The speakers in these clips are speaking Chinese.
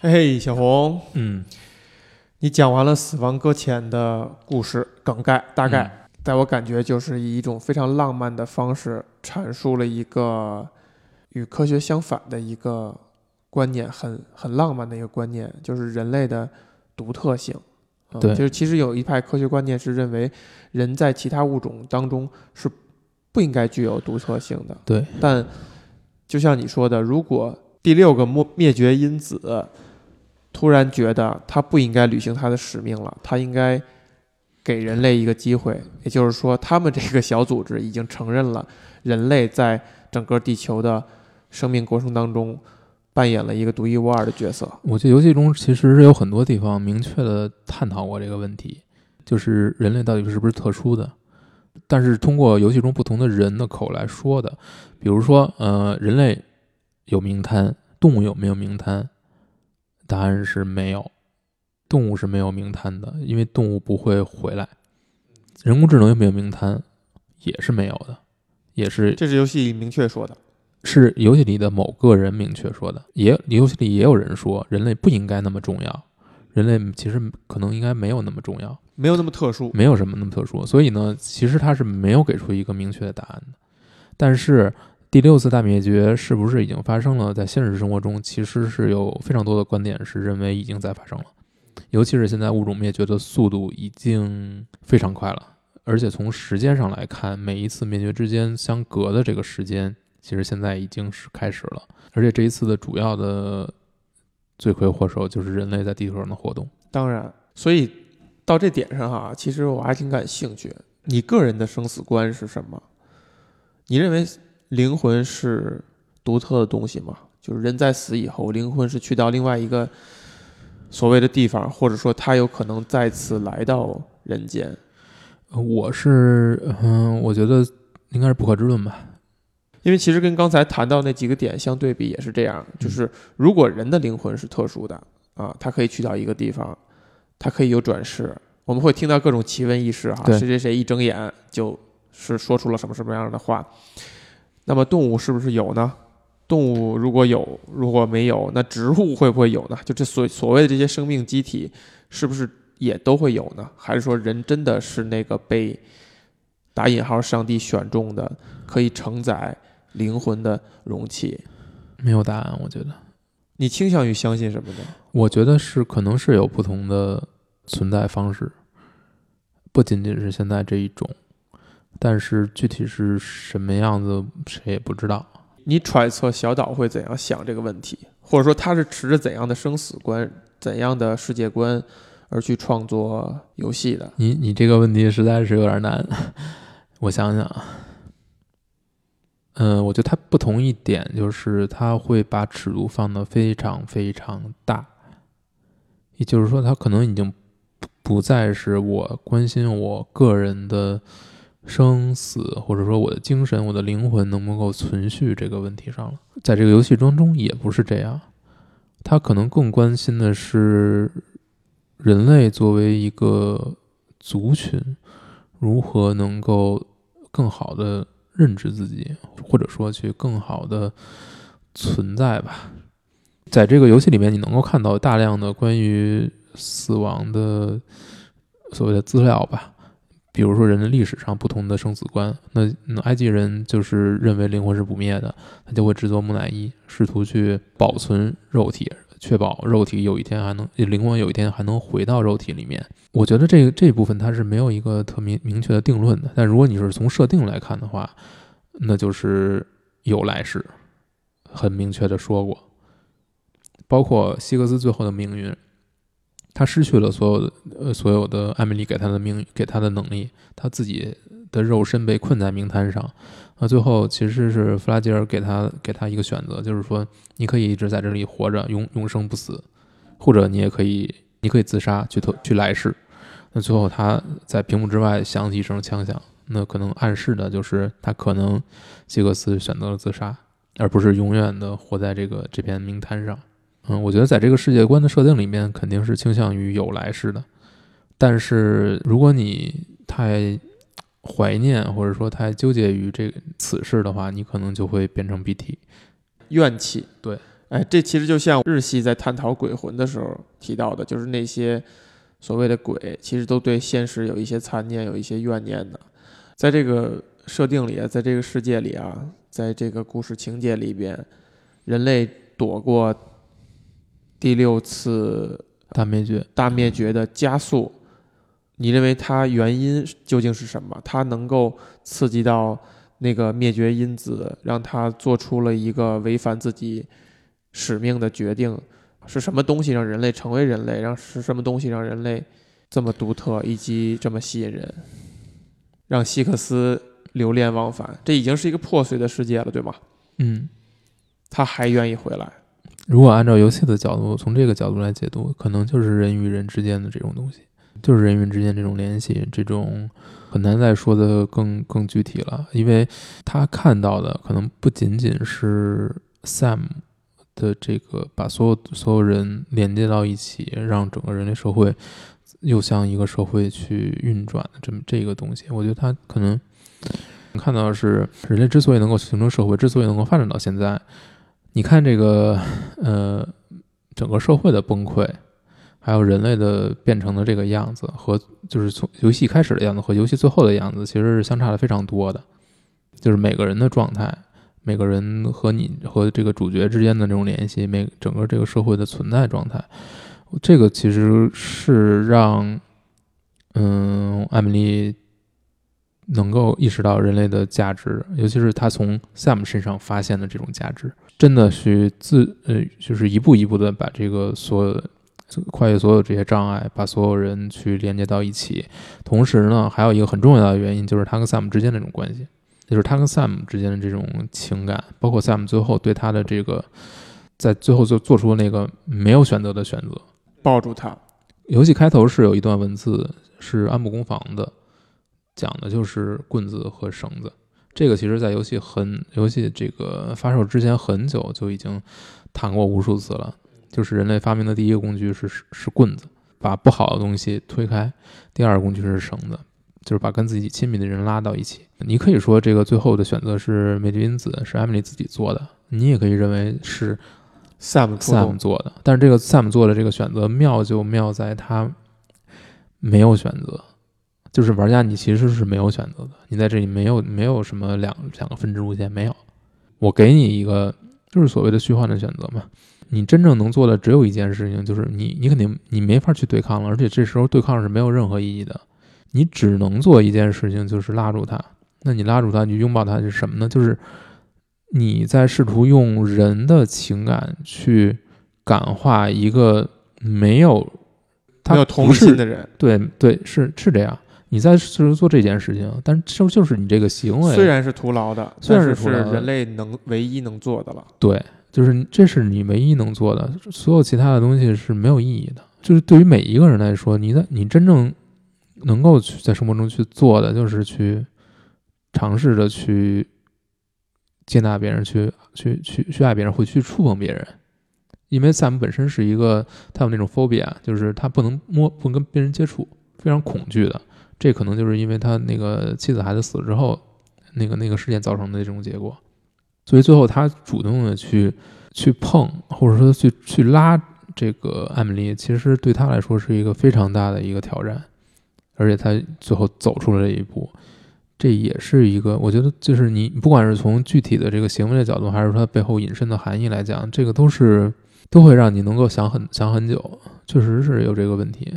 嘿嘿，小红，嗯，你讲完了《死亡搁浅》的故事梗概，大概，在我感觉就是以一种非常浪漫的方式阐述了一个与科学相反的一个观念，很很浪漫的一个观念，就是人类的独特性。嗯对。就是其实有一派科学观念是认为人在其他物种当中是不应该具有独特性的。对，但就像你说的，如果第六个灭灭绝因子突然觉得他不应该履行他的使命了，他应该给人类一个机会，也就是说，他们这个小组织已经承认了人类在整个地球的生命过程当中扮演了一个独一无二的角色。我觉得游戏中其实是有很多地方明确的探讨过这个问题，就是人类到底是不是特殊的，但是通过游戏中不同的人的口来说的，比如说，呃，人类有名摊，动物有没有名摊？答案是没有，动物是没有名摊的，因为动物不会回来。人工智能有没有名摊？也是没有的，也是这是游戏里明确说的。是游戏里的某个人明确说的，也游戏里也有人说人类不应该那么重要，人类其实可能应该没有那么重要，没有那么特殊，没有什么那么特殊，所以呢，其实他是没有给出一个明确的答案的。但是第六次大灭绝是不是已经发生了？在现实生活中，其实是有非常多的观点是认为已经在发生了，尤其是现在物种灭绝的速度已经非常快了，而且从时间上来看，每一次灭绝之间相隔的这个时间，其实现在已经是开始了，而且这一次的主要的罪魁祸首就是人类在地球上的活动。当然，所以到这点上哈，其实我还挺感兴趣。你个人的生死观是什么？你认为灵魂是独特的东西嘛？就是人在死以后，灵魂是去到另外一个所谓的地方，或者说他有可能再次来到人间？呃我是，嗯，我觉得应该是不可知论吧。因为其实跟刚才谈到那几个点相对比也是这样，就是如果人的灵魂是特殊的啊，他可以去到一个地方，他可以有转世，我们会听到各种奇闻异事哈，谁谁谁一睁眼就是说出了什么什么样的话。那么动物是不是有呢？动物如果有，如果没有，那植物会不会有呢？就这所所谓的这些生命机体，是不是也都会有呢？还是说人真的是那个被打引号上帝选中的，可以承载灵魂的容器？没有答案，我觉得。你倾向于相信什么呢？我觉得是可能是有不同的存在方式，不仅仅是现在这一种，但是具体是什么样子，谁也不知道。你揣测小岛会怎样想这个问题，或者说他是持着怎样的生死观、怎样的世界观而去创作游戏的？你你这个问题实在是有点难，我想想啊，嗯，我觉得他不同一点就是他会把尺度放得非常非常大，也就是说，他可能已经不不再是我关心我个人的生死，或者说我的精神、我的灵魂能不能够存续这个问题上了。在这个游戏当中也不是这样，他可能更关心的是人类作为一个族群，如何能够更好的认知自己，或者说去更好的存在吧。在这个游戏里面，你能够看到大量的关于死亡的所谓的资料吧，比如说人类历史上不同的生死观。那那埃及人就是认为灵魂是不灭的，他就会制作木乃伊，试图去保存肉体，确保肉体有一天还能灵魂有一天还能回到肉体里面。我觉得这这部分它是没有一个特明明确的定论的。但如果你是从设定来看的话，那就是有来世，很明确的说过。包括希格斯最后的命运，他失去了所有的呃所有的艾米丽给他的命给他的能力，他自己的肉身被困在名滩上。啊，最后其实是弗拉基尔给他给他一个选择，就是说你可以一直在这里活着，永永生不死，或者你也可以你可以自杀去投去来世。那最后他在屏幕之外响起一声枪响，那可能暗示的就是他可能希格斯选择了自杀，而不是永远的活在这个这片名滩上。嗯，我觉得在这个世界观的设定里面，肯定是倾向于有来世的。但是如果你太怀念或者说太纠结于这个此事的话，你可能就会变成 BT。怨气，对，哎，这其实就像日系在探讨鬼魂的时候提到的，就是那些所谓的鬼，其实都对现实有一些残念，有一些怨念的。在这个设定里啊，在这个世界里啊，在这个故事情节里边，人类躲过第六次大灭绝，大灭绝的加速，你认为它原因究竟是什么？它能够刺激到那个灭绝因子，让它做出了一个违反自己使命的决定？是什么东西让人类成为人类？让是什么东西让人类这么独特，以及这么吸引人？让希克斯流连忘返，这已经是一个破碎的世界了，对吗？嗯，他还愿意回来。如果按照游戏的角度，从这个角度来解读，可能就是人与人之间的这种东西，就是人与人之间这种联系，这种很难再说的更更具体了，因为他看到的可能不仅仅是 Sam 的这个把所有所有人连接到一起，让整个人类社会又像一个社会去运转的这么这个东西，我觉得他可能看到的是人类之所以能够形成社会，之所以能够发展到现在。你看这个，呃，整个社会的崩溃，还有人类的变成的这个样子，和就是从游戏开始的样子和游戏最后的样子，其实是相差的非常多的。就是每个人的状态，每个人和你和这个主角之间的这种联系，每整个这个社会的存在状态，这个其实是让，嗯，艾米丽。能够意识到人类的价值，尤其是他从 Sam 身上发现的这种价值，真的去自呃，就是一步一步的把这个所有跨越所有这些障碍，把所有人去连接到一起。同时呢，还有一个很重要的原因，就是他跟 Sam 之间的这种关系，就是他跟 Sam 之间的这种情感，包括 Sam 最后对他的这个，在最后就做出那个没有选择的选择，抱住他。游戏开头是有一段文字，是安部公房的。讲的就是棍子和绳子，这个其实，在游戏很游戏这个发售之前很久就已经谈过无数次了。就是人类发明的第一个工具是是棍子，把不好的东西推开；第二个工具是绳子，就是把跟自己亲密的人拉到一起。你可以说这个最后的选择是美因子是艾米丽自己做的，你也可以认为是 Sam Sam 做的。但是这个 Sam 做的这个选择妙就妙在他没有选择。就是玩家，你其实是没有选择的。你在这里没有没有什么两两个分支路线，没有。我给你一个，就是所谓的虚幻的选择嘛。你真正能做的只有一件事情，就是你你肯定你没法去对抗了，而且这时候对抗是没有任何意义的。你只能做一件事情，就是拉住他。那你拉住他，你拥抱他是什么呢？就是你在试图用人的情感去感化一个没有他有同心的人。对对，是是这样。你在试图做这件事情，但是就就是你这个行为，虽然是徒劳的，虽然是人类能唯一能做的了。对，就是这是你唯一能做的，所有其他的东西是没有意义的。就是对于每一个人来说，你的你真正能够去在生活中去做的，就是去尝试着去接纳别人，去去去去爱别人，会去触碰别人。因为萨姆本身是一个，他有那种 phobia，就是他不能摸，不跟别人接触，非常恐惧的。这可能就是因为他那个妻子孩子死了之后，那个那个事件造成的这种结果，所以最后他主动的去去碰，或者说去去拉这个艾米丽，其实对他来说是一个非常大的一个挑战，而且他最后走出了这一步，这也是一个我觉得就是你不管是从具体的这个行为的角度，还是说它背后引申的含义来讲，这个都是都会让你能够想很想很久，确实是有这个问题。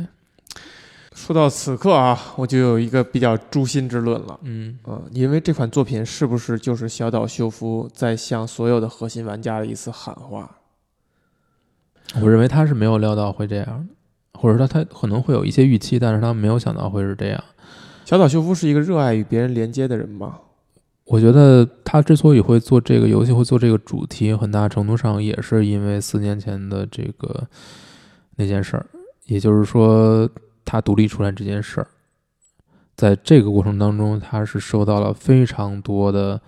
说到此刻啊，我就有一个比较诛心之论了。嗯啊，因为这款作品是不是就是小岛秀夫在向所有的核心玩家的一次喊话？我认为他是没有料到会这样，或者说他可能会有一些预期，但是他没有想到会是这样。小岛秀夫是一个热爱与别人连接的人吗？我觉得他之所以会做这个游戏，会做这个主题，很大程度上也是因为四年前的这个那件事儿，也就是说。他独立出来这件事儿，在这个过程当中，他是受到了非常多的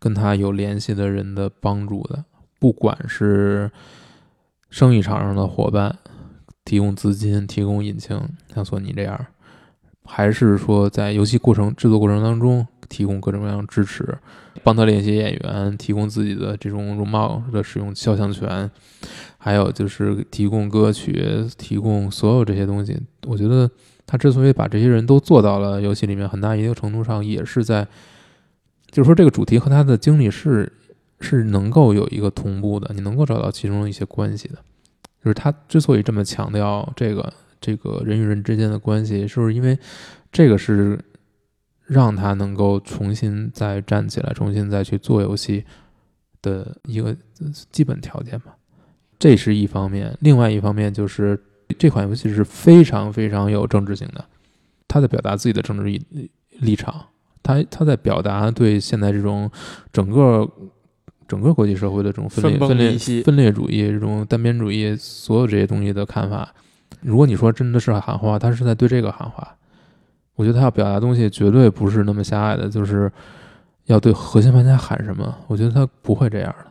跟他有联系的人的帮助的，不管是生意场上的伙伴提供资金、提供引擎，像索尼这样，还是说在游戏过程制作过程当中提供各种各样支持，帮他练习演员，提供自己的这种容貌的使用肖像权，还有就是提供歌曲，提供所有这些东西。我觉得他之所以把这些人都做到了游戏里面，很大一定程度上也是在，就是说这个主题和他的经历是是能够有一个同步的，你能够找到其中的一些关系的。就是他之所以这么强调这个这个人与人之间的关系，是不是因为这个是让他能够重新再站起来，重新再去做游戏的一个基本条件吧？这是一方面，另外一方面就是这款游戏是非常非常有政治性的，他在表达自己的政治立立场，他他在表达对现在这种整个。整个国际社会的这种分裂、分裂、分裂主义、这种单边主义，所有这些东西的看法，如果你说真的是喊话，他是在对这个喊话。我觉得他要表达东西绝对不是那么狭隘的，就是要对核心玩家喊什么。我觉得他不会这样的。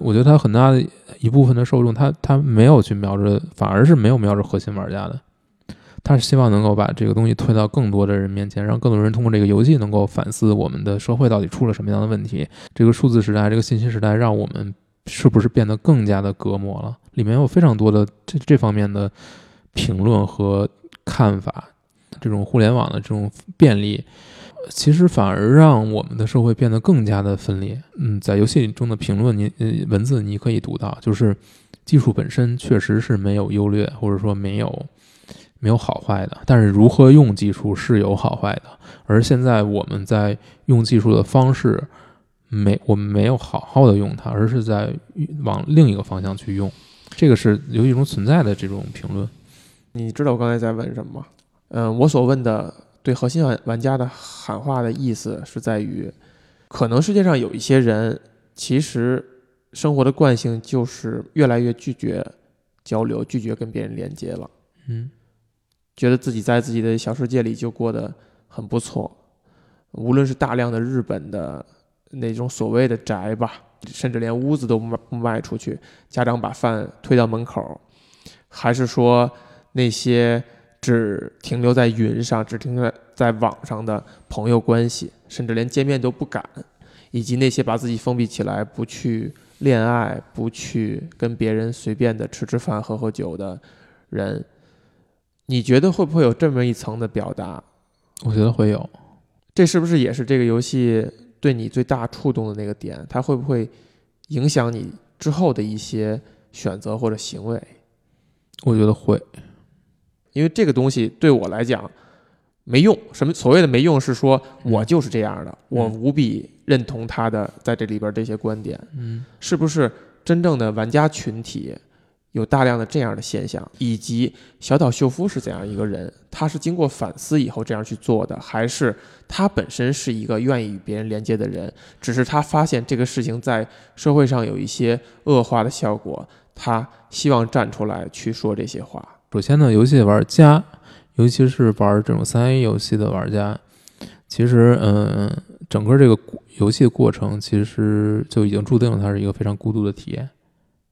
我觉得他很大的一部分的受众，他他没有去瞄着，反而是没有瞄着核心玩家的。他是希望能够把这个东西推到更多的人面前，让更多人通过这个游戏能够反思我们的社会到底出了什么样的问题。这个数字时代，这个信息时代，让我们是不是变得更加的隔膜了？里面有非常多的这这方面的评论和看法。这种互联网的这种便利，其实反而让我们的社会变得更加的分裂。嗯，在游戏中的评论，你呃文字你可以读到，就是技术本身确实是没有优劣，或者说没有。没有好坏的，但是如何用技术是有好坏的。而现在我们在用技术的方式，没我们没有好好的用它，而是在往另一个方向去用。这个是游戏中存在的这种评论。你知道我刚才在问什么吗？嗯，我所问的对核心玩玩家的喊话的意思是在于，可能世界上有一些人，其实生活的惯性就是越来越拒绝交流，拒绝跟别人连接了。嗯。觉得自己在自己的小世界里就过得很不错，无论是大量的日本的那种所谓的宅吧，甚至连屋子都不不卖出去，家长把饭推到门口，还是说那些只停留在云上、只停留在在网上的朋友关系，甚至连见面都不敢，以及那些把自己封闭起来、不去恋爱、不去跟别人随便的吃吃饭、喝喝酒的人。你觉得会不会有这么一层的表达？我觉得会有，这是不是也是这个游戏对你最大触动的那个点？它会不会影响你之后的一些选择或者行为？我觉得会，因为这个东西对我来讲没用。什么所谓的没用？是说我就是这样的，我无比认同他的在这里边这些观点。嗯，是不是真正的玩家群体？有大量的这样的现象，以及小岛秀夫是怎样一个人？他是经过反思以后这样去做的，还是他本身是一个愿意与别人连接的人？只是他发现这个事情在社会上有一些恶化的效果，他希望站出来去说这些话。首先呢，游戏玩家，尤其是玩这种三 A 游戏的玩家，其实，嗯，整个这个游戏的过程其实就已经注定了它是一个非常孤独的体验。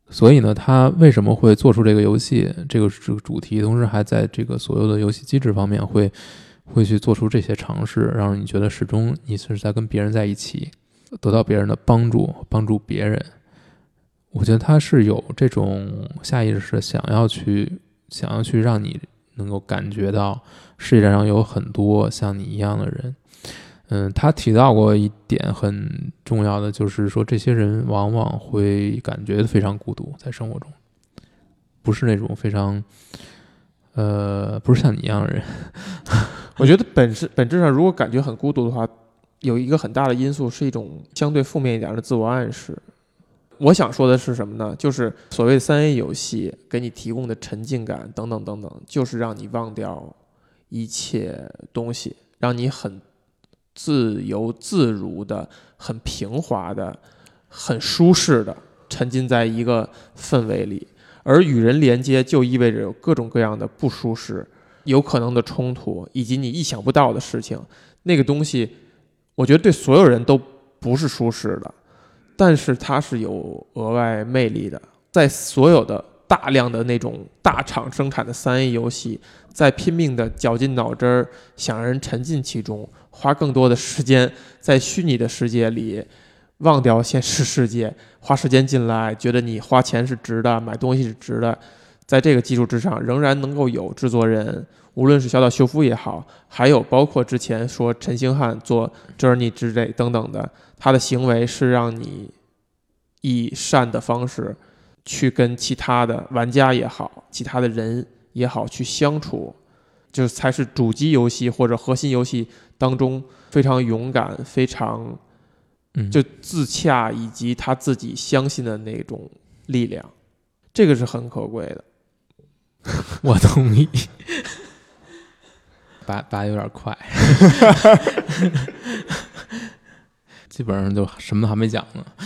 所以呢，他为什么会做出这个游戏这个这个主题，同时还在这个所有的游戏机制方面会会去做出这些尝试，让你觉得始终你是在跟别人在一起，得到别人的帮助，帮助别人。我觉得他是有这种下意识想要去想要去让你能够感觉到世界上有很多像你一样的人。嗯，他提到过一点很重要的，就是说这些人往往会感觉非常孤独，在生活中，不是那种非常，呃，不是像你一样的人。我觉得本质本质上，如果感觉很孤独的话，有一个很大的因素是一种相对负面一点的自我暗示。我想说的是什么呢？就是所谓三 A 游戏给你提供的沉浸感等等等等，就是让你忘掉一切东西，让你很。自由自如的、很平滑的、很舒适的，沉浸在一个氛围里，而与人连接就意味着有各种各样的不舒适、有可能的冲突，以及你意想不到的事情。那个东西，我觉得对所有人都不是舒适的，但是它是有额外魅力的。在所有的大量的那种大厂生产的三 A 游戏，在拼命的绞尽脑汁儿想让人沉浸其中。花更多的时间在虚拟的世界里，忘掉现实世界，花时间进来，觉得你花钱是值的，买东西是值的，在这个基础之上，仍然能够有制作人，无论是小岛秀夫也好，还有包括之前说陈星汉做 Journey 之类等等的，他的行为是让你以善的方式去跟其他的玩家也好，其他的人也好去相处，就才是主机游戏或者核心游戏当中非常勇敢、非常嗯，就自洽以及他自己相信的那种力量，这个是很可贵的。我同意。拔拔有点快，基本上就什么还没讲呢。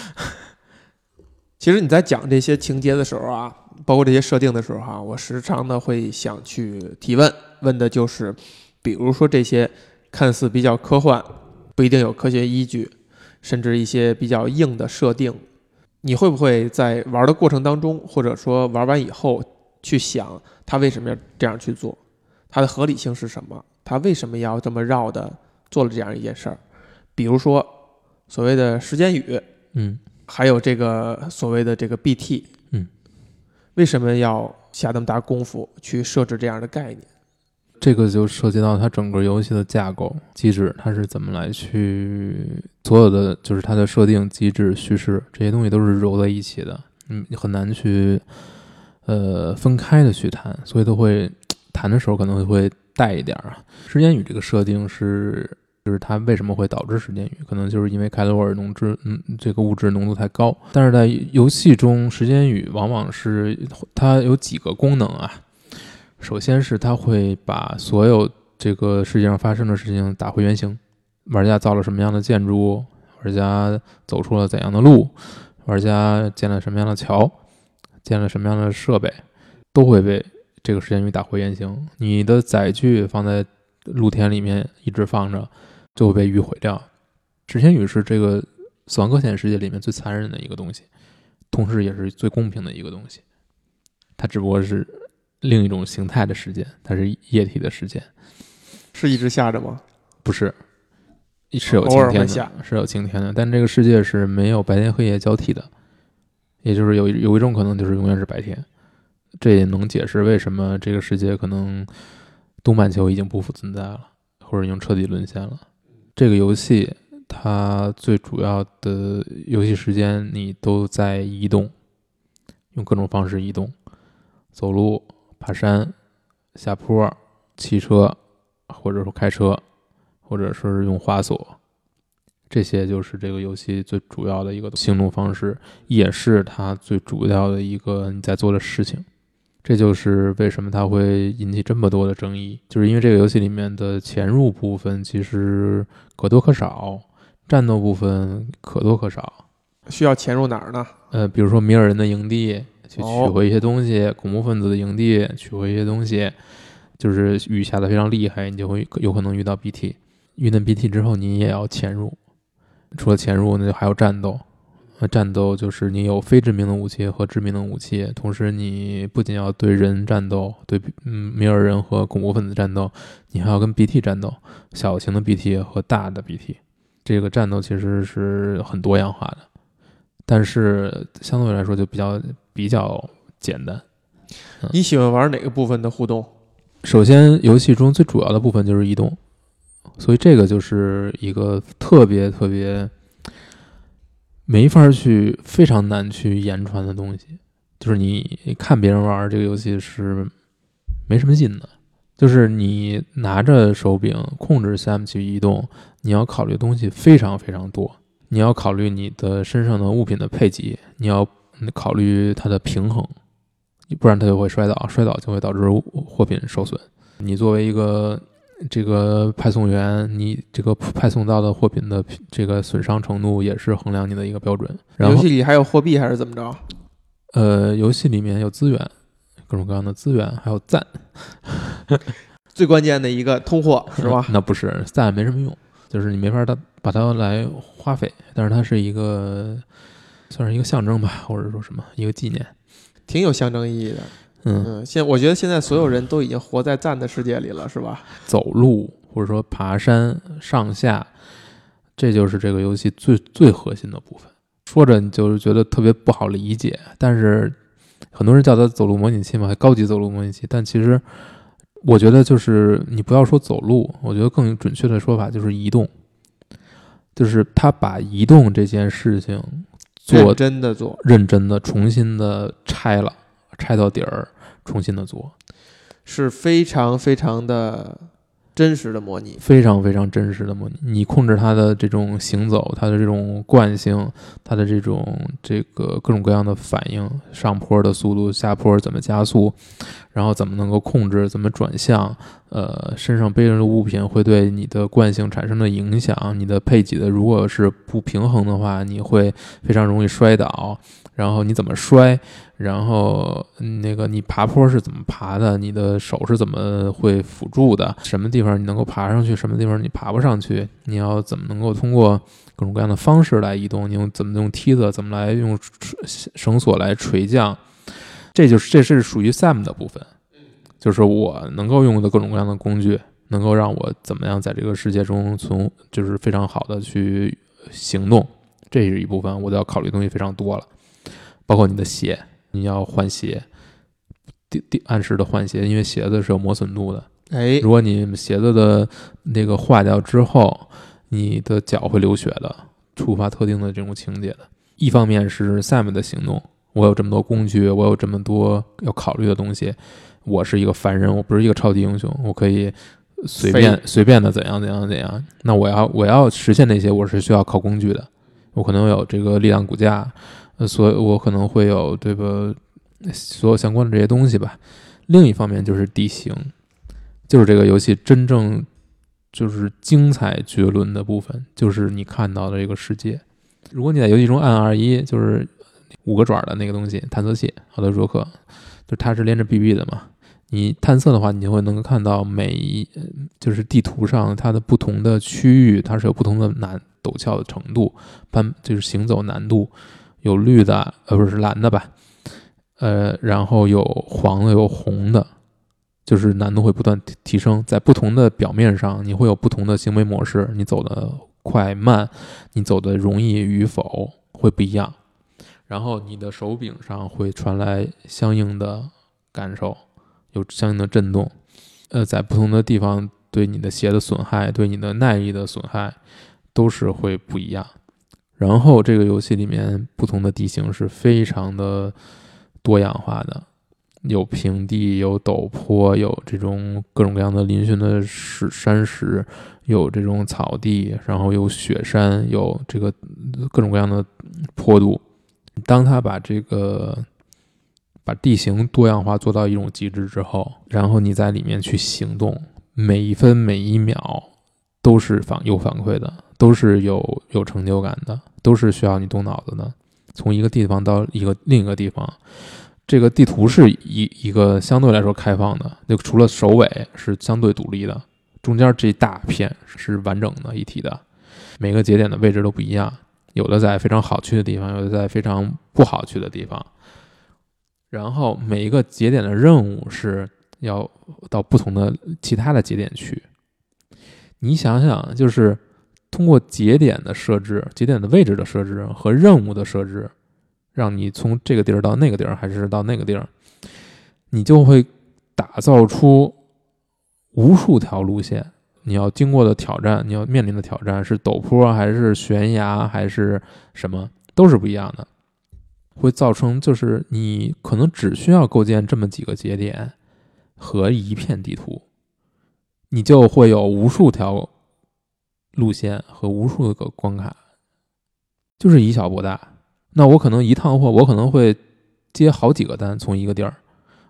其实你在讲这些情节的时候啊，包括这些设定的时候哈、我时常的会想去提问，问的就是，比如说这些看似比较科幻，不一定有科学依据，甚至一些比较硬的设定，你会不会在玩的过程当中，或者说玩完以后去想他为什么要这样去做，它的合理性是什么？它为什么要这么绕的做了这样一件事儿？比如说所谓的时间雨，嗯还有这个所谓的这个 BT，嗯，为什么要下那么大功夫去设置这样的概念？这个就涉及到它整个游戏的架构机制，它是怎么来去所有的就是它的设定机制、叙事这些东西都是揉在一起的，嗯，很难去呃分开的去谈，所以都会弹的时候可能会带一点啊。时间雨这个设定是。就是它为什么会导致时间雨？可能就是因为凯罗尔浓质，嗯，这个物质浓度太高。但是在游戏中，时间雨往往是它有几个功能啊。首先是它会把所有这个世界上发生的事情打回原形，玩家造了什么样的建筑，玩家走出了怎样的路，玩家建了什么样的桥，建了什么样的设备，都会被这个时间雨打回原形。你的载具放在露天里面一直放着，就会被雨毁掉。时间雨是这个死亡搁浅世界里面最残忍的一个东西，同时也是最公平的一个东西。它只不过是另一种形态的时间，它是液体的时间，是一直下着吗？不是是有晴天的是有晴天的，但这个世界是没有白天黑夜交替的，也就是有有一种可能就是永远是白天，这也能解释为什么这个世界可能东半球已经不复存在了，或者已经彻底沦陷了。这个游戏它最主要的游戏时间你都在移动，用各种方式移动，走路、爬山、下坡、骑车，或者说开车，或者是用滑索，这些就是这个游戏最主要的一个行动方式，也是它最主要的一个你在做的事情。这就是为什么它会引起这么多的争议，就是因为这个游戏里面的潜入部分其实可多可少，战斗部分可多可少。需要潜入哪儿呢？呃，比如说米尔人的营地去取哦回一些东西，恐怖分子的营地取回一些东西，就是雨下的非常厉害，你就会有可能遇到 BT，遇到 BT 之后你也要潜入，除了潜入，那就还有战斗。呃，战斗就是你有非致命的武器和致命的武器，同时你不仅要对人战斗，对嗯米尔人和恐怖分子战斗，你还要跟 BT 战斗，小型的 BT 和大的 BT，这个战斗其实是很多样化的。但是相对来说就比较比较简单。你喜欢玩哪个部分的互动？首先，游戏中最主要的部分就是移动，所以这个就是一个特别特别没法去非常难去言传的东西。就是你看别人玩这个游戏是没什么劲的，就是你拿着手柄控制 Sam 去移动，你要考虑东西非常非常多。你要考虑你的身上的物品的配给，你要考虑它的平衡，不然它就会摔倒，摔倒就会导致货品受损。你作为一个这个派送员，你这个派送到的货品的这个损伤程度也是衡量你的一个标准。然后游戏，里还有货币还是怎么着？呃，游戏里面有资源，各种各样的资源，还有赞，最关键的一个通货是吧？那不是赞没什么用，就是你没法它把它来花费，但是它是一个算是一个象征吧，或者说什么一个纪念。挺有象征意义的。嗯，嗯，现我觉得现在所有人都已经活在赞的世界里了，是吧？走路或者说爬山上下，这就是这个游戏最最核心的部分。说着你就是觉得特别不好理解，但是很多人叫它走路模拟器嘛，还高级走路模拟器，但其实我觉得就是你不要说走路，我觉得更准确的说法就是移动，就是他把移动这件事情做认真的做，认真的重新的拆了，拆到底儿，重新的做，是非常非常的真实的模拟。非常非常真实的模拟。你控制它的这种行走，它的这种惯性，它的这种这个各种各样的反应，上坡的速度，下坡怎么加速，然后怎么能够控制，怎么转向，呃，身上背着的物品会对你的惯性产生的影响，你的配给的如果是不平衡的话，你会非常容易摔倒，然后你怎么摔，然后那个你爬坡是怎么爬的，你的手是怎么会辅助的，什么地方你能够爬上去，什么地方你爬不上去，你要怎么能够通过各种各样的方式来移动，你用怎么用梯子，怎么来用绳索来垂降，这就是这是属于 Sam 的部分，就是我能够用的各种各样的工具，能够让我怎么样在这个世界中从就是非常好的去行动，这是一部分，我都要考虑东西非常多了，包括你的鞋，你要换鞋，定定按时的换鞋，因为鞋子是有磨损度的。哎，如果你鞋子的那个坏掉之后，你的脚会流血的，触发特定的这种情节的。一方面是 Sam 的行动，我有这么多工具，我有这么多要考虑的东西，我是一个凡人，我不是一个超级英雄，我可以随便随便的怎样怎样怎样。那我要我要实现那些，我是需要靠工具的，我可能有这个力量骨架，呃，所以我可能会有这个，所有相关的这些东西吧。另一方面就是地形。就是这个游戏真正就是精彩绝伦的部分，就是你看到的这个世界。如果你在游戏中按 R 一，就是五个爪的那个东西，探测器，好的卓克，就它是连着 BB 的嘛。你探测的话，你就会能够看到每一就是地图上它的不同的区域，它是有不同的难陡峭的程度，攀就是行走难度，有绿的，呃，不是蓝的吧？呃，然后有黄的，有红的。就是难度会不断提提升，在不同的表面上，你会有不同的行为模式，你走的快慢，你走的容易与否会不一样。然后你的手柄上会传来相应的感受，有相应的震动。呃，在不同的地方对你的鞋的损害，对你的耐力的损害都是会不一样。然后这个游戏里面不同的地形是非常的多样化的。有平地，有陡坡，有这种各种各样的嶙峋的石山石，有这种草地，然后有雪山，有这个各种各样的坡度。当他把这个把地形多样化做到一种极致之后，然后你在里面去行动，每一分每一秒都是反有反馈的，都是有有成就感的，都是需要你动脑子的。从一个地方到一个另一个地方。这个地图是一一个相对来说开放的，就除了首尾是相对独立的，中间这一大片是完整的一体的，每个节点的位置都不一样，有的在非常好去的地方，有的在非常不好去的地方。然后每一个节点的任务是要到不同的其他的节点去。你想想，就是通过节点的设置、节点的位置的设置和任务的设置。让你从这个地儿到那个地儿，还是到那个地儿，你就会打造出无数条路线。你要经过的挑战，你要面临的挑战是陡坡还是悬崖还是什么，都是不一样的。会造成就是你可能只需要构建这么几个节点和一片地图，你就会有无数条路线和无数个关卡，就是以小博大。那我可能一趟货，我可能会接好几个单，从一个地儿，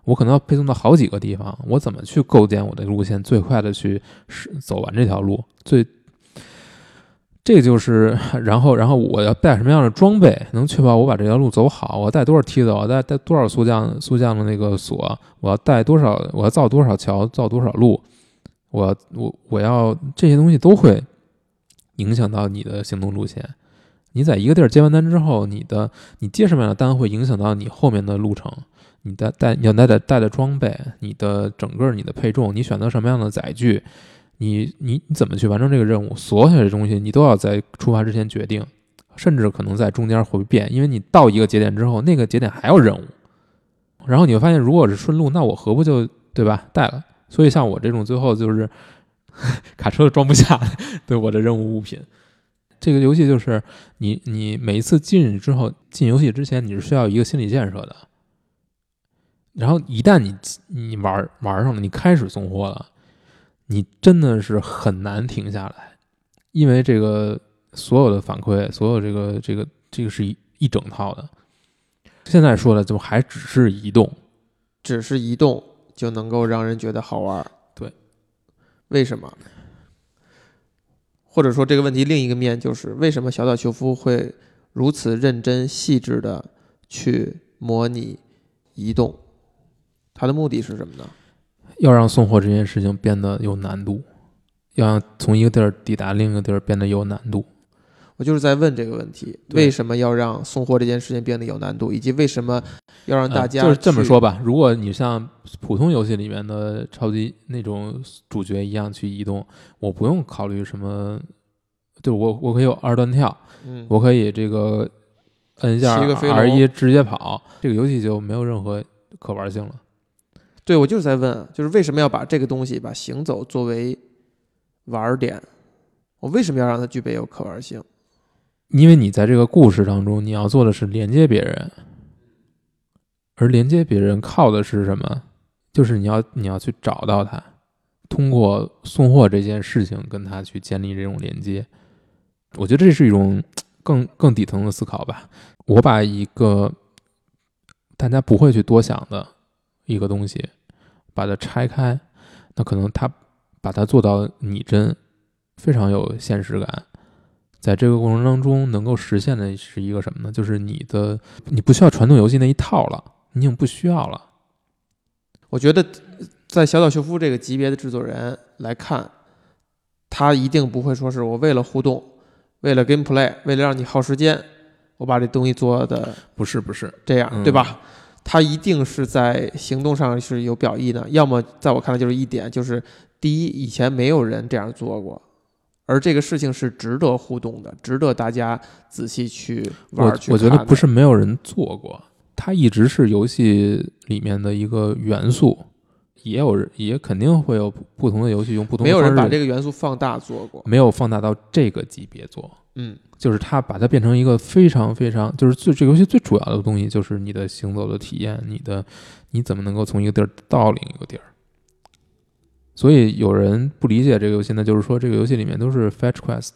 我可能要配送到好几个地方。我怎么去构建我的路线，最快的去是走完这条路？最，这就是，然后，然后我要带什么样的装备，能确保我把这条路走好？我带多少梯子？我带带多少速降速降的那个锁？我要带多少？我要造多少桥？造多少路？我我我要这些东西都会影响到你的行动路线。你在一个地儿接完单之后，你的你接什么样的单会影响到你后面的路程，你的带你要带的带的装备，你的整个你的配重，你选择什么样的载具，你你你怎么去完成这个任务？所有的东西你都要在出发之前决定，甚至可能在中间会变，因为你到一个节点之后，那个节点还有任务。然后你会发现，如果是顺路，那我何不就对吧带了？所以像我这种最后就是 卡车都装不下对我的任务物品。这个游戏就是你你每一次进去之后，进游戏之前你是需要一个心理建设的。然后一旦你你玩玩上了，你开始送货了，你真的是很难停下来，因为这个所有的反馈，所有这个这个这个是一一整套的。现在说的就还只是移动，只是移动就能够让人觉得好玩。为什么？或者说这个问题另一个面就是为什么小岛秀夫会如此认真细致的去模拟移动？他的目的是什么呢？要让送货这件事情变得有难度，要从一个地儿抵达另一个地儿变得有难度。我就是在问这个问题：为什么要让送货这件事情变得有难度，以及为什么要让大家就是这么说吧？如果你像普通游戏里面的超级那种主角一样去移动，我不用考虑什么，对我我可以有二段跳，嗯，我可以这个摁一下 R 一直接跑，这个游戏就没有任何可玩性了。对，我就是在问，就是为什么要把这个东西把行走作为玩点？我为什么要让它具备有可玩性？因为你在这个故事当中，你要做的是连接别人，而连接别人靠的是什么？就是你要你要去找到他，通过送货这件事情跟他去建立这种连接。我觉得这是一种 更更底层的思考吧。我把一个大家不会去多想的一个东西，把它拆开，那可能他把它做到拟真，非常有现实感。在这个过程当中，能够实现的是一个什么呢？就是你的你不需要传统游戏那一套了，你已经不需要了。我觉得，在小岛秀夫这个级别的制作人来看，他一定不会说是我为了互动，为了 gameplay，为了让你耗时间，我把这东西做的不是不是这样，对吧？他一定是在行动上是有表意的。要么在我看来就是一点，就是第一，以前没有人这样做过。而这个事情是值得互动的，值得大家仔细去玩。我我觉得不是没有人做过，它一直是游戏里面的一个元素，也有人也肯定会有不同的游戏用不同的。没有人把这个元素放大做过，没有放大到这个级别做。嗯，就是它把它变成一个非常非常，就是最这个游戏最主要的东西，就是你的行走的体验，你的你怎么能够从一个地儿到另一个地儿。所以有人不理解这个游戏呢，就是说这个游戏里面都是 fetch quest，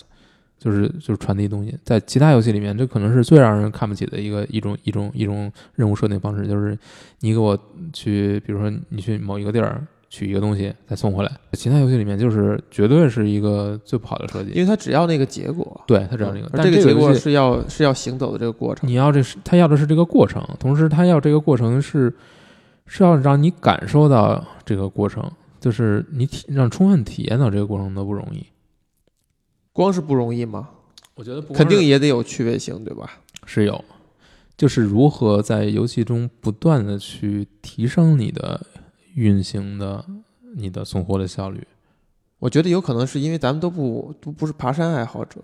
就是就是传递东西。在其他游戏里面，这可能是最让人看不起的一个一种一种一种任务设定方式，就是你给我去，比如说你去某一个地儿取一个东西再送回来。其他游戏里面就是绝对是一个最不好的设计，因为它只要那个结果，对它只要那个，但这个结果是要是要行走的这个过程。你要这是他要的是这个过程，同时他要这个过程是是要让你感受到这个过程。就是你体让充分体验到这个过程都不容易，光是不容易吗？我觉得肯定也得有趣味性，对吧？是有，就是如何在游戏中不断的去提升你的运行的、你的送货的效率。我觉得有可能是因为咱们都不都不是爬山爱好者，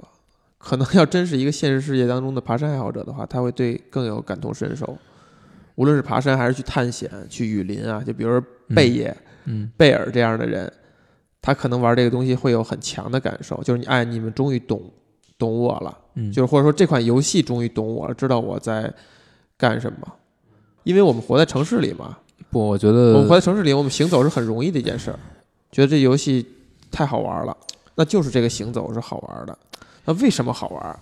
可能要真是一个现实世界当中的爬山爱好者的话，他会对更有感同身受。无论是爬山还是去探险、去雨林啊，就比如说贝爷。嗯，贝尔这样的人，他可能玩这个东西会有很强的感受，就是你哎，你们终于懂懂我了，嗯，就是或者说这款游戏终于懂我了，知道我在干什么，因为我们活在城市里嘛。不，我觉得我们活在城市里，我们行走是很容易的一件事儿，觉得这游戏太好玩了，那就是这个行走是好玩的。那为什么好玩？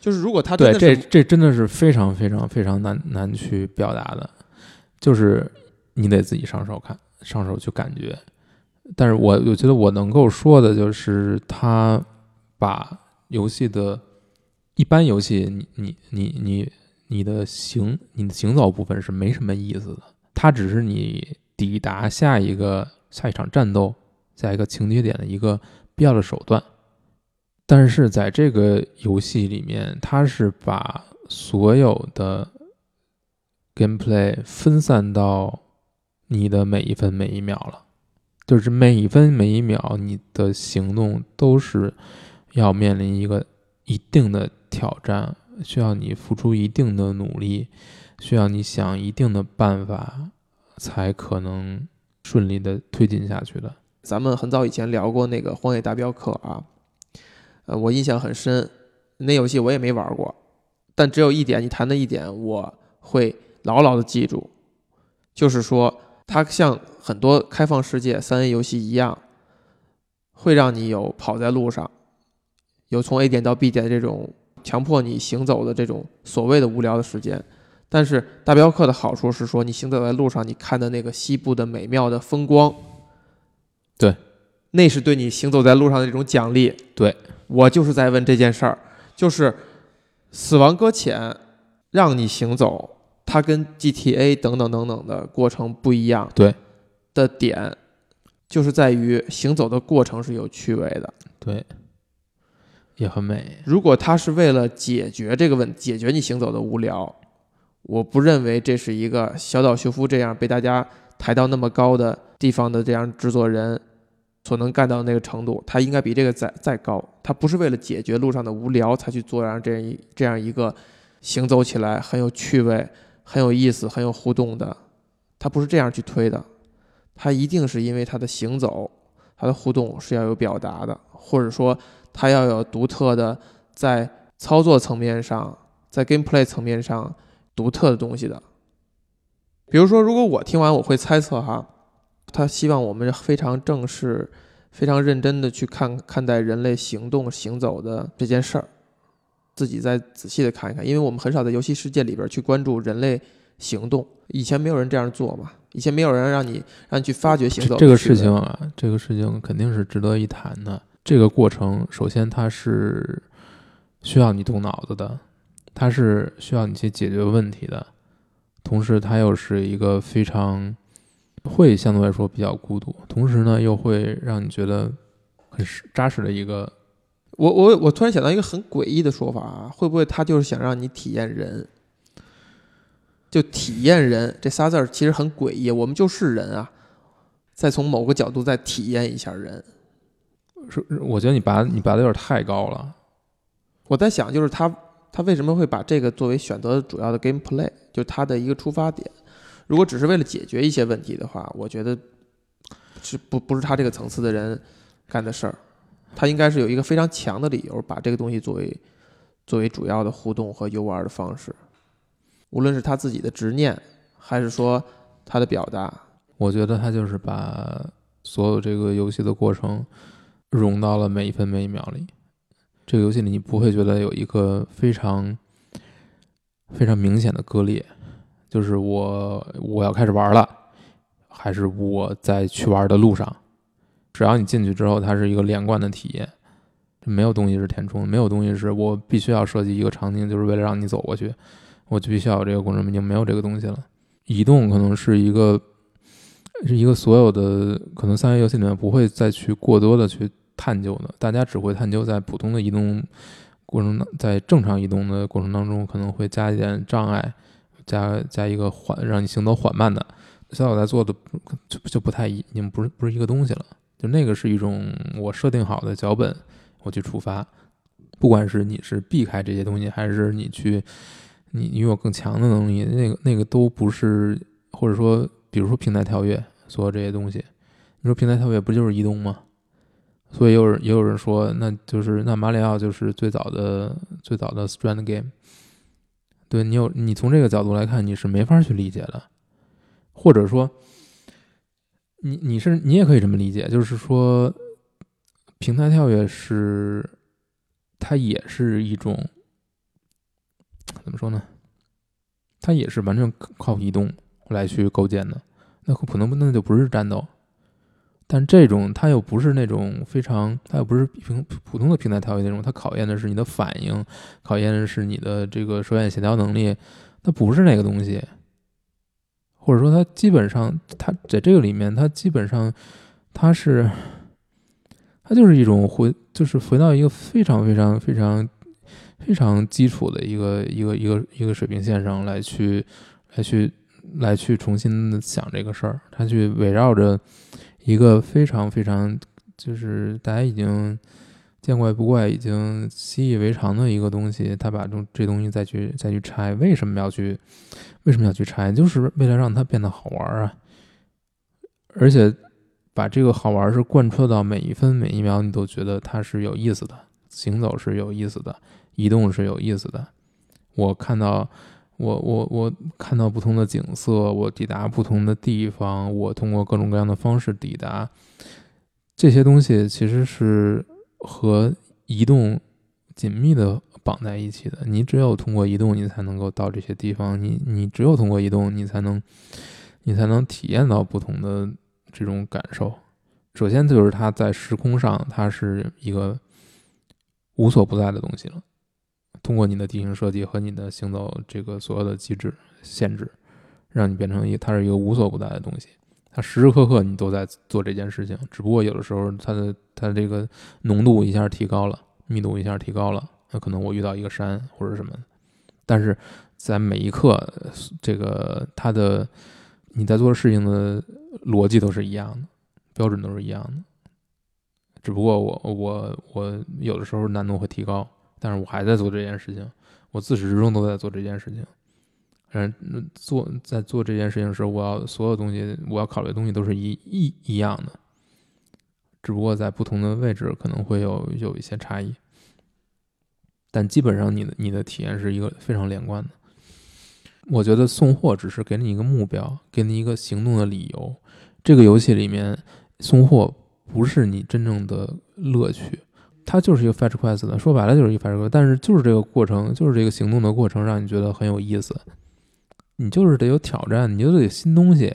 就是如果他对这这真的是非常非常非常难难去表达的，就是你得自己上手看。上手去感觉，但是我我觉得我能够说的就是，他把游戏的一般游戏，你你你你你的行你的行走部分是没什么意思的，它只是你抵达下一个下一场战斗下一个情节点的一个必要的手段。但是在这个游戏里面，它是把所有的 gameplay 分散到。你的每一分每一秒了，就是每一分每一秒你的行动都是要面临一个一定的挑战，需要你付出一定的努力，需要你想一定的办法，才可能顺利的推进下去的。咱们很早以前聊过那个《荒野大镖客》啊，呃，我印象很深，那游戏我也没玩过，但只有一点，你谈的一点我会牢牢的记住，就是说它像很多开放世界三 A 游戏一样，会让你有跑在路上，有从 A 点到 B 点这种强迫你行走的这种所谓的无聊的时间。但是大镖客的好处是说，你行走在路上，你看的那个西部的美妙的风光。对，那是对你行走在路上的一种奖励。对我就是在问这件事儿，就是死亡搁浅让你行走，它跟 GTA 等等等等的过程不一样。对的点就是在于行走的过程是有趣味的。对，也很美。如果它是为了解决这个问解决你行走的无聊，我不认为这是一个小岛秀夫这样被大家抬到那么高的地方的这样制作人所能干到的那个程度。他应该比这个再再高。他不是为了解决路上的无聊才去做这样这样一这样一个行走起来很有趣味、很有意思、很有互动的。他不是这样去推的，他一定是因为他的行走、他的互动是要有表达的，或者说他要有独特的在操作层面上、在 gameplay 层面上独特的东西的。比如说，如果我听完，我会猜测哈，他希望我们非常正式、非常认真的去看看待人类行动、行走的这件事儿，自己再仔细的看一看，因为我们很少在游戏世界里边去关注人类行动，以前没有人这样做嘛，以前没有人让你让你去发掘行走这个事情啊，这个事情肯定是值得一谈的。这个过程，首先它是需要你动脑子的，它是需要你去解决问题的。同时，它又是一个非常会相对来说比较孤独，同时呢，又会让你觉得很实扎实的一个。我我我突然想到一个很诡异的说法啊，会不会他就是想让你体验人？就体验人这仨字儿其实很诡异，我们就是人啊，再从某个角度再体验一下人。是，我觉得你拔你拔的有点太高了。我在想，就是他他为什么会把这个作为选择主要的 gameplay，就是他的一个出发点。如果只是为了解决一些问题的话，我觉得是不不是他这个层次的人干的事儿。他应该是有一个非常强的理由，把这个东西作为作为主要的互动和游玩的方式。无论是他自己的执念，还是说他的表达，我觉得他就是把所有这个游戏的过程融到了每一分每一秒里。这个游戏里，你不会觉得有一个非常非常明显的割裂，就是我我要开始玩了，还是我在去玩的路上。只要你进去之后，它是一个连贯的体验，没有东西是填充，没有东西是我必须要设计一个场景，就是为了让你走过去。我就必须要有这个过程，已经没有这个东西了。移动可能是一个，是一个所有的可能三 A 游戏里面不会再去过多的去探究的，大家只会探究在普通的移动过程当，在正常移动的过程当中可能会加一点障碍，加加一个缓，让你行走缓慢的。小岛在做的就就不太一，已经不是不是一个东西了。就那个是一种我设定好的脚本，我去出发，不管是你是避开这些东西，还是你去。你拥有更强的能力，那个那个都不是，或者说，比如说平台跳跃，所有这些东西，你说平台跳跃不就是移动吗？所以有人也有人说，那就是那马里奥就是最早的最早的 strand game。对你有你从这个角度来看，你是没法去理解的，或者说，你你是你也可以这么理解，就是说，平台跳跃是它也是一种。怎么说呢？它也是完全靠移动来去构建的，那可能不那就不是战斗。但这种它又不是那种非常，它又不是平普通的平台跳跃那种，它考验的是你的反应，考验的是你的这个手眼协调能力，它不是那个东西。或者说，它基本上，它在这个里面，它基本上，它是，它就是一种回，就是回到一个非常非常非常。非常基础的一个一个一个一个水平线上来去来去来去重新想这个事儿，他去围绕着一个非常非常就是大家已经见怪不怪、已经习以为常的一个东西，他把这这东西再去再去拆，为什么要去为什么要去拆？就是为了让它变得好玩啊！而且把这个好玩是贯彻到每一分每一秒，你都觉得它是有意思的，行走是有意思的，移动是有意思的。我看到。我我我看到不同的景色，我抵达不同的地方，我通过各种各样的方式抵达，这些东西其实是和移动紧密的绑在一起的。你只有通过移动，你才能够到这些地方。你你只有通过移动，你才能你才能体验到不同的这种感受。首先就是它在时空上，它是一个无所不在的东西了。通过你的地形设计和你的行走这个所有的机制限制，让你变成一，它是一个无所不在的东西。它时时刻刻你都在做这件事情，只不过有的时候它的它这个浓度一下提高了，密度一下提高了，那可能我遇到一个山或者什么，但是在每一刻，这个它的你在做的事情的逻辑都是一样的，标准都是一样的，只不过我我我有的时候难度会提高。但是我还在做这件事情，我自始至终都在做这件事情。嗯，做在做这件事情时，我要所有东西，我要考虑的东西都是一一一样的，只不过在不同的位置可能会有有一些差异。但基本上，你的你的体验是一个非常连贯的。我觉得送货只是给你一个目标，给你一个行动的理由。这个游戏里面送货不是你真正的乐趣。它就是一个 fetch quest 的，说白了就是一个 fetch quest，但是就是这个过程，就是这个行动的过程，让你觉得很有意思。你就是得有挑战，你就得有新东西，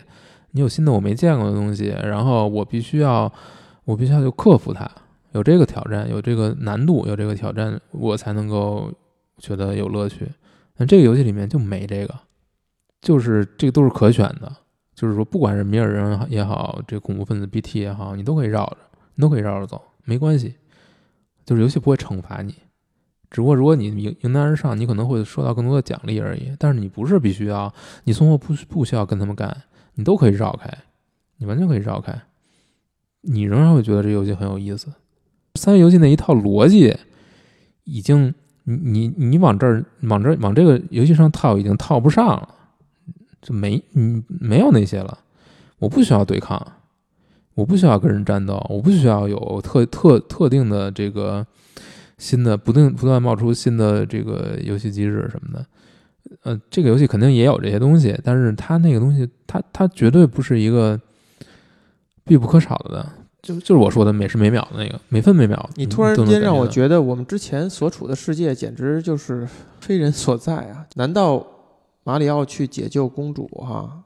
你有新的我没见过的东西，然后我必须要，我必须要去克服它，有这个挑战，有这个难度，有这个挑战，我才能够觉得有乐趣。那这个游戏里面就没这个，就是这个都是可选的，就是说不管是米尔人也好，这恐怖分子 BT 也好，你都可以绕着，你都可以绕着走，没关系。就是游戏不会惩罚你，只不过如果你迎迎难而上，你可能会收到更多的奖励而已。但是你不是必须要，你送货不不需要跟他们干，你都可以绕开，你完全可以绕开，你仍然会觉得这游戏很有意思。三 A 游戏那一套逻辑，已经你你你往这儿往这儿往这个游戏上套，已经套不上了，就没你没有那些了，我不需要对抗。我不需要跟人战斗，我不需要有特特特定的这个新的不定不断冒出新的这个游戏机制什么的。呃，这个游戏肯定也有这些东西，但是它那个东西，它它绝对不是一个必不可少的，就就是我说的每时每秒的那个每分每秒。你突然间让我觉得我们之前所处的世界简直就是非人所在啊！难道马里奥去解救公主哈？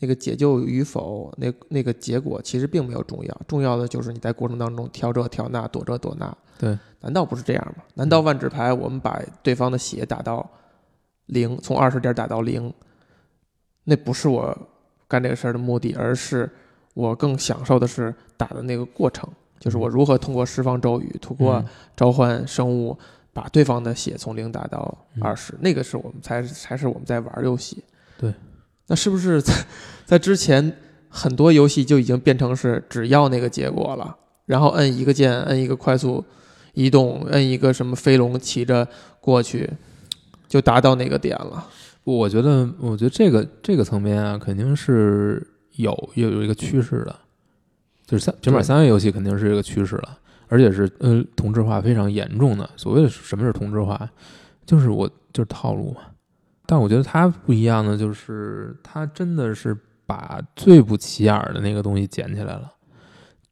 那个解救与否，那那个结果其实并没有重要，重要的就是你在过程当中调这调那，躲这躲那。对，难道不是这样吗？难道万智牌我们把对方的血打到零，从二十点打到零，那不是我干这个事儿的目的，而是我更享受的是打的那个过程，就是我如何通过释放咒语，通过召唤生物，把对方的血从零打到二十，那个是我们才才是我们在玩游戏。对。那是不是在在之前很多游戏就已经变成是只要那个结果了，然后摁一个键，摁一个快速移动，摁一个什么飞龙骑着过去，就达到那个点了？我觉得，我觉得这个这个层面啊，肯定是有有有一个趋势的，就是三平板三 A 游戏肯定是一个趋势了，而且是呃同质化非常严重的。所谓的什么是同质化，就是我就是套路嘛。但我觉得他不一样的就是，他真的是把最不起眼的那个东西捡起来了。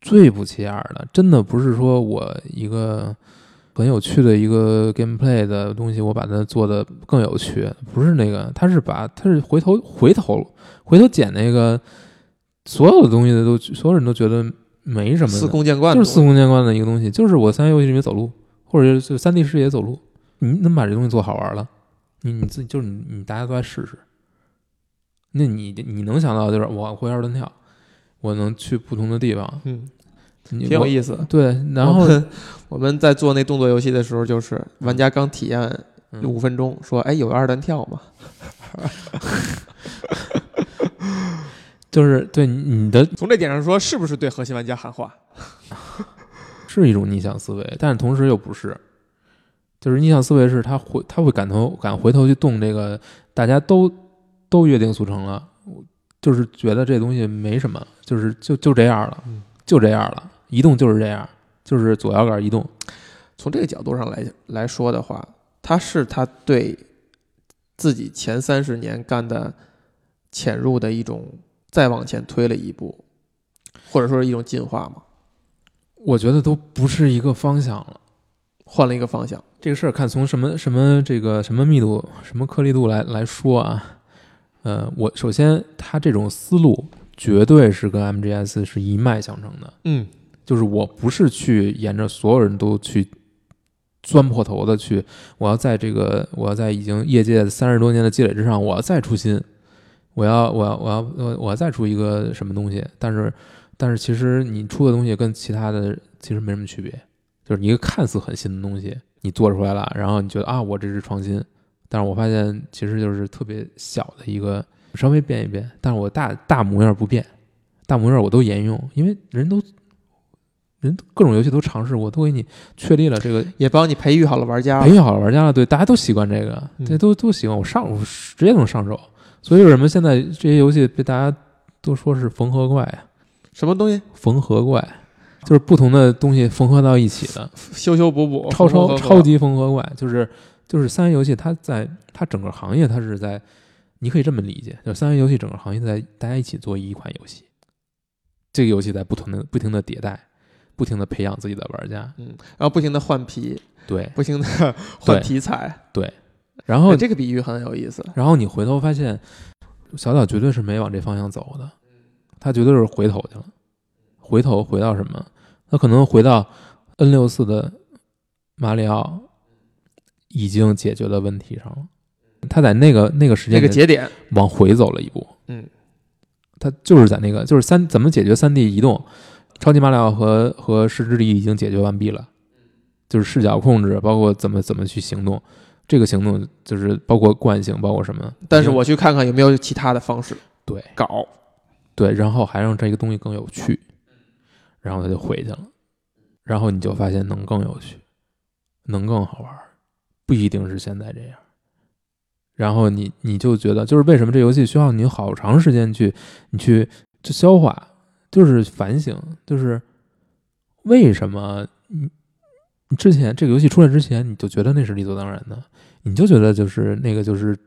最不起眼的，真的不是说我一个很有趣的一个 gameplay 的东西，我把它做的更有趣，不是那个，他是把他是回头回头回头捡那个所有的东西的都，所有人都觉得没什么，司空见惯，就是司空见惯的一个东西，就是我三 A 游戏里面走路，或者就三 D 视野走路，你能把这东西做好玩了？你你自己就是你你大家都来试试，那你你能想到就是我会二段跳，我能去不同的地方，嗯，挺有意思。对，然后我们在做那动作游戏的时候，就是玩家刚体验五分钟，说：“哎，有二段跳吗？”就是对你你的 从这点上说，是不是对核心玩家喊话？是一种逆向思维，但是同时又不是。就是逆向思维是他回他会敢头敢回头去动这个，大家都都约定俗成了，就是觉得这东西没什么，就是就就这样了，嗯就这样了，移动就是这样，就是左摇杆移动。从这个角度上来来说的话，他是他对自己前三十年干的潜入的一种再往前推了一步，或者说是一种进化嘛，我觉得都不是一个方向了。换了一个方向。这个事儿看从什么什么这个什么密度、什么颗粒度来来说啊，呃，我首先他这种思路绝对是跟 MGS 是一脉相承的，嗯。就是我不是去沿着所有人都去钻破头的去，我要在这个我要在已经业界三十多年的积累之上，我要再出新，我要我要我要我我要再出一个什么东西，但是但是其实你出的东西跟其他的其实没什么区别，就是一个看似很新的东西，你做出来了，然后你觉得啊我这是创新，但是我发现其实就是特别小的一个稍微变一变，但是我大大模样不变，大模样我都沿用，因为人都人各种游戏都尝试，过都给你确立了这个也帮你培育好了玩家培。育好了玩家了，对，大家都习惯这个，嗯这都都喜欢，我上我直接能上手，所以为什么现在这些游戏被大家都说是缝合怪啊？什么东西缝合怪就是不同的东西缝合到一起的，修修补补，超超超级缝合怪，就是就是三 A 游戏，它在它整个行业它是在，你可以这么理解，就是三 A 游戏整个行业在大家一起做一款游戏，这个游戏在不同的不停的迭代，不停的培养自己的玩家，嗯，然后不停的换皮，对。不停的换题材。对。然后哎这个比喻很有意思。然后你回头发现，小岛绝对是没往这方向走的，他绝对是回头去了，回头回到什么？他可能回到 N 六四的马里奥已经解决的问题上了，他在那个那个时间那个节点，往回走了一步，嗯，他就是在那个就是三怎么解决三 D 移动，超级马里奥和和失之力已经解决完毕了，就是视角控制，包括怎么怎么去行动。这个行动就是包括惯性，包括什么？但是我去看看有没有其他的方式对。搞。对，然后还让这个东西更有趣，然后他就回去了，然后你就发现能更有趣，能更好玩儿，不一定是现在这样。然后你你就觉得，就是为什么这游戏需要你好长时间去你去去消化，就是反省，就是为什么你你之前这个游戏出来之前，你就觉得那是理所当然的，你就觉得就是那个就是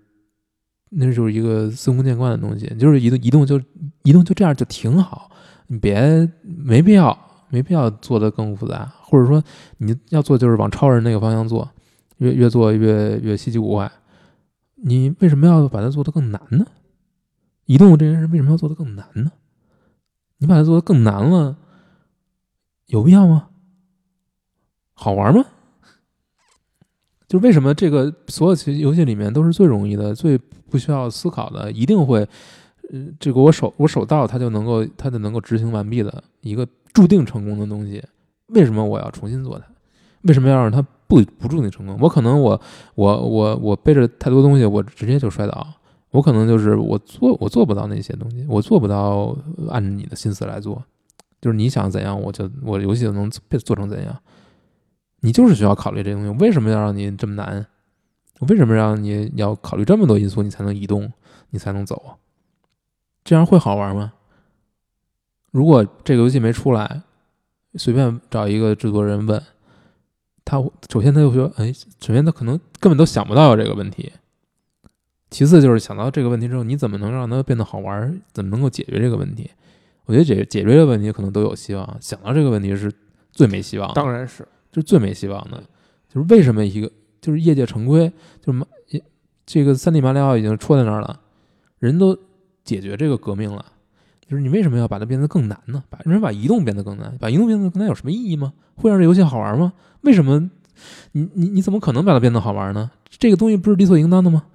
那就是一个司空见惯的东西，就是移动移动就移动就这样就挺好，你别没必要没必要做的更复杂，或者说你要做就是往超人那个方向做，越越做越越稀奇古怪，你为什么要把它做得更难呢？移动这件事为什么要做得更难呢？你把它做得更难了，有必要吗？好玩吗？就为什么这个所有其游戏里面都是最容易的、最不需要思考的，一定会，呃，这个我手我手到它就能够它就能够执行完毕的一个注定成功的东西，为什么我要重新做它？为什么要让它不不注定成功？我可能我我我我背着太多东西，我直接就摔倒。我可能就是我做我做不到那些东西，我做不到按你的心思来做，就是你想怎样，我就我游戏就能变做成怎样。你就是需要考虑这东西，为什么要让你这么难？为什么让你要考虑这么多因素，你才能移动，你才能走？这样会好玩吗？如果这个游戏没出来，随便找一个制作人问他，首先他就说，哎，首先他可能根本都想不到有这个问题。其次就是想到这个问题之后，你怎么能让它变得好玩？怎么能够解决这个问题？我觉得解解决这个问题可能都有希望，想到这个问题是最没希望的。当然是，就是最没希望的。就是为什么一个就是业界成规，就是马这个三 D 马里奥已经戳在那儿了，人都解决这个革命了，就是你为什么要把它变得更难呢？把为什么把移动变得更难？把移动变得更难有什么意义吗？会让这游戏好玩吗？为什么你你你怎么可能把它变得好玩呢？这个东西不是理所应当的吗？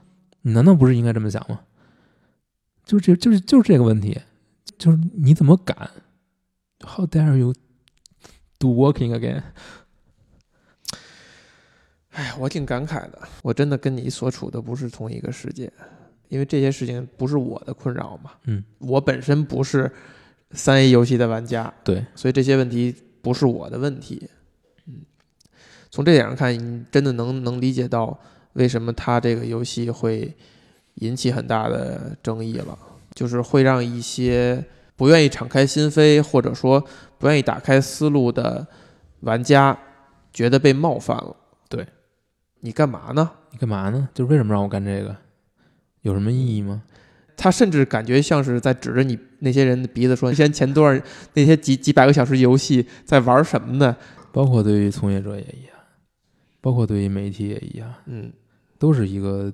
你难道不是应该这么想吗？就是这就是就是这个问题，就是你怎么敢？How dare you do walking again？哎，我挺感慨的。我真的跟你所处的不是同一个世界。因为这些事情不是我的困扰嘛。嗯，我本身不是三 A 游戏的玩家，对，所以这些问题不是我的问题。嗯，从这点上看，你真的能能理解到为什么他这个游戏会引起很大的争议了，就是会让一些不愿意敞开心扉，或者说不愿意打开思路的玩家觉得被冒犯了。对，你干嘛呢？你干嘛呢？就是为什么让我干这个？有什么意义吗？他甚至感觉像是在指着你那些人的鼻子说：“ 你先前多少那些几几百个小时游戏在玩什么呢包括对于从业者也一样，包括对于媒体也一样，？”嗯，都是一个，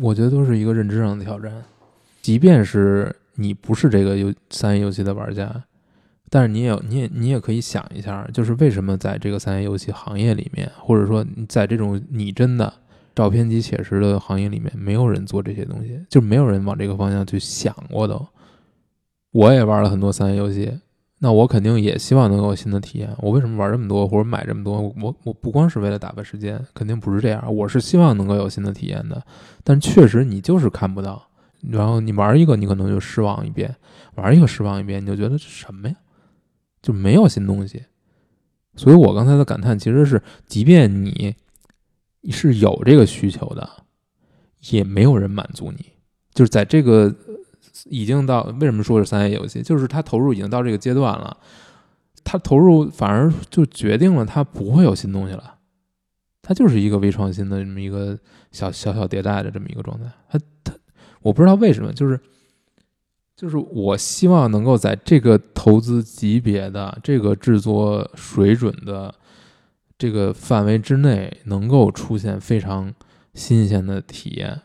我觉得都是一个认知上的挑战。即便是你不是这个游三 A 游戏的玩家，但是你也有你也你也可以想一下，就是为什么在这个三 A 游戏行业里面，或者说在这种拟真的照片机写实的行业里面，没有人做这些东西，就没有人往这个方向去想过都。我也玩了很多三 A 游戏，那我肯定也希望能有新的体验。我为什么玩这么多或者买这么多？我我不光是为了打发时间，肯定不是这样。我是希望能够有新的体验的，但确实你就是看不到。然后你玩一个，你可能就失望一遍；玩一个失望一遍，你就觉得这什么呀？就没有新东西。所以我刚才的感叹其实是，即便你是有这个需求的，也没有人满足你。就是在这个已经到为什么说是三 A 游戏，就是他投入已经到这个阶段了，他投入反而就决定了他不会有新东西了，它就是一个微创新的这么一个小小小迭代的这么一个状态。它它我不知道为什么，就是就是我希望能够在这个投资级别的这个制作水准的这个范围之内，能够出现非常新鲜的体验，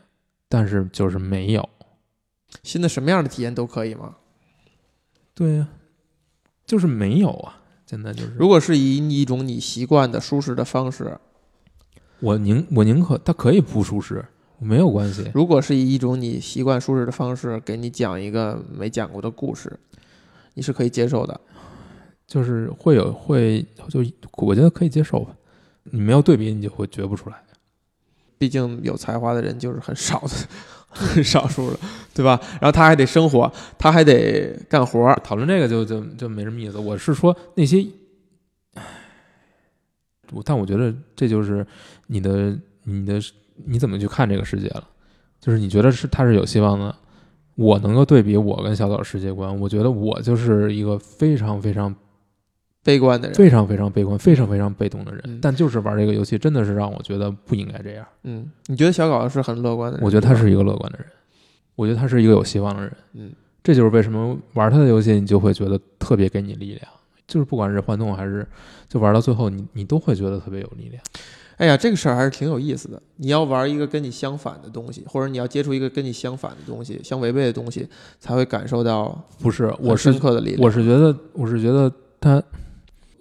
但是就是没有。新的什么样的体验都可以吗？对呀、就是没有啊！现在就是，如果是以一种你习惯的舒适的方式，我宁我宁可它可以不舒适，没有关系。如果是以一种你习惯舒适的方式给你讲一个没讲过的故事，你是可以接受的。就是会有会就我觉得可以接受吧。你没有对比，你就会觉不出来。毕竟有才华的人就是很少的，很少数的，对吧？然后他还得生活，他还得干活儿。讨论这个就就就没什么意思。我是说那些，唉我但我觉得这就是你的你的你怎么去看这个世界了？就是你觉得是他是有希望的。我能够对比我跟小岛世界观，我觉得我就是一个非常非常悲观的人，非常非常悲观、非常非常被动的人。嗯但就是玩这个游戏，真的是让我觉得不应该这样。嗯，你觉得小稿是很乐观的人？我觉得他是一个乐观的人，我觉得他是一个有希望的人。嗯，这就是为什么玩他的游戏，你就会觉得特别给你力量。就是不管是幻动还是就玩到最后，你你都会觉得特别有力量。哎呀，这个事儿还是挺有意思的。你要玩一个跟你相反的东西，或者你要接触一个跟你相反的东西、相违背的东西，才会感受到不是，我深刻的力量。我是觉得我是觉得他，